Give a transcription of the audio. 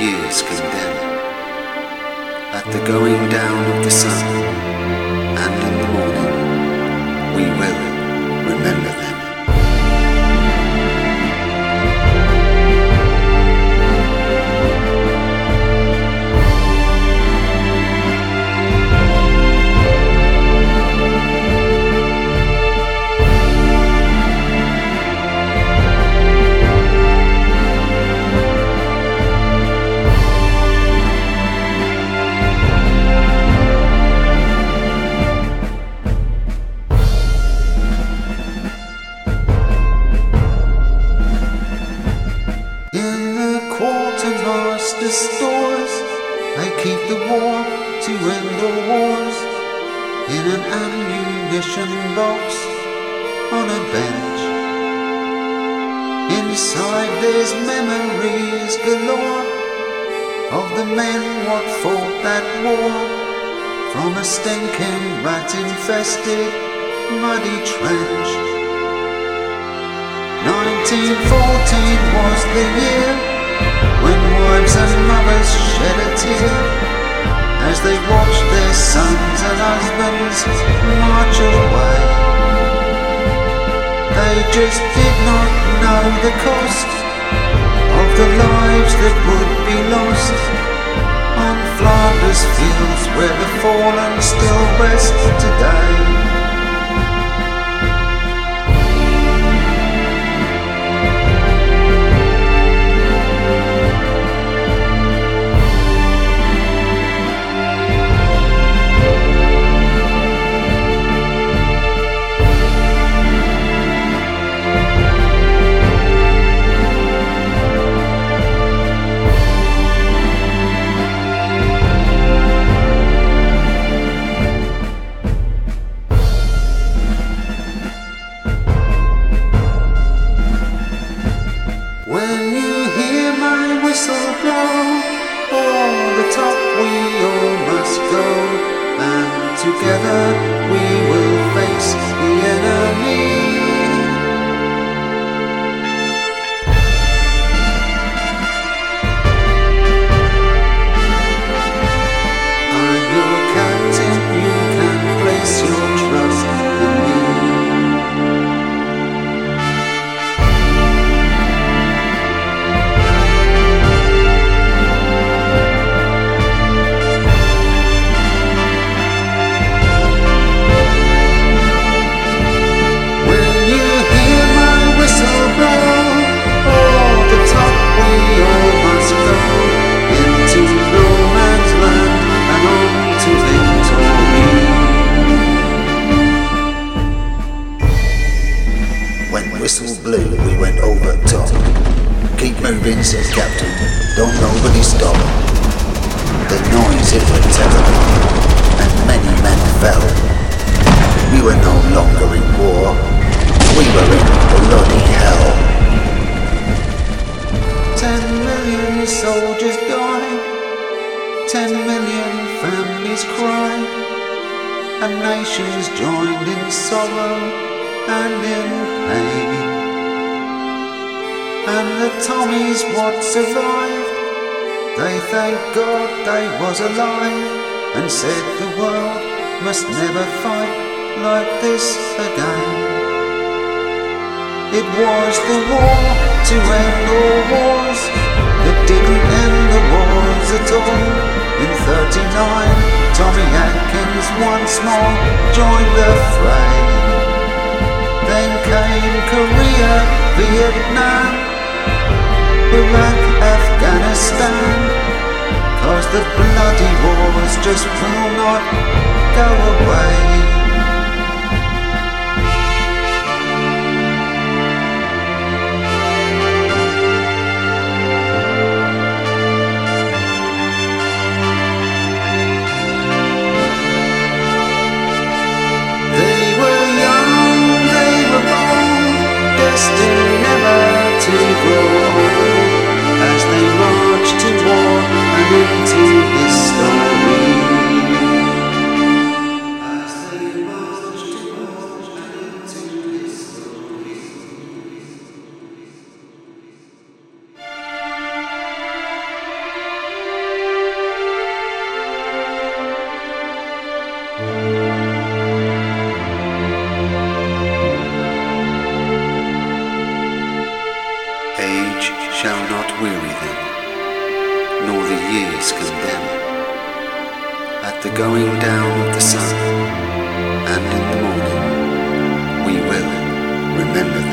years condemn. At the going down of the sun, and in the morning, we will remember war to end the wars. In an ammunition box on a bench. Inside there's memories galore of the men what fought that war from a stinking rat-infested muddy trench. 1914 was the year when wives and mothers shed a tear as they watched their sons and husbands march away. They just did not know the cost of the lives that would be lost on Flanders fields where the fallen still rest today. Whistle blow, all the top we all must go, and together we will face the enemy. Keep moving, said Captain. Don't nobody stop. The noise it was terrible, and many men fell. We were no longer in war. We were in bloody hell. Ten million soldiers died, ten million families cried, and nations joined in sorrow and in pain. And the Tommies what survived, they thanked God they was alive, and said the world must never fight like this again. It was the war to end all wars that didn't end the wars at all. In 39, Tommy Atkins once more joined the fray. Then came Korea, Vietnam, Iraq, Afghanistan. Cause the bloody wars just will not go away. They were young, they were bold, destined never to grow shall not weary them, nor the years condemn. At the going down of the sun and in the morning, we will remember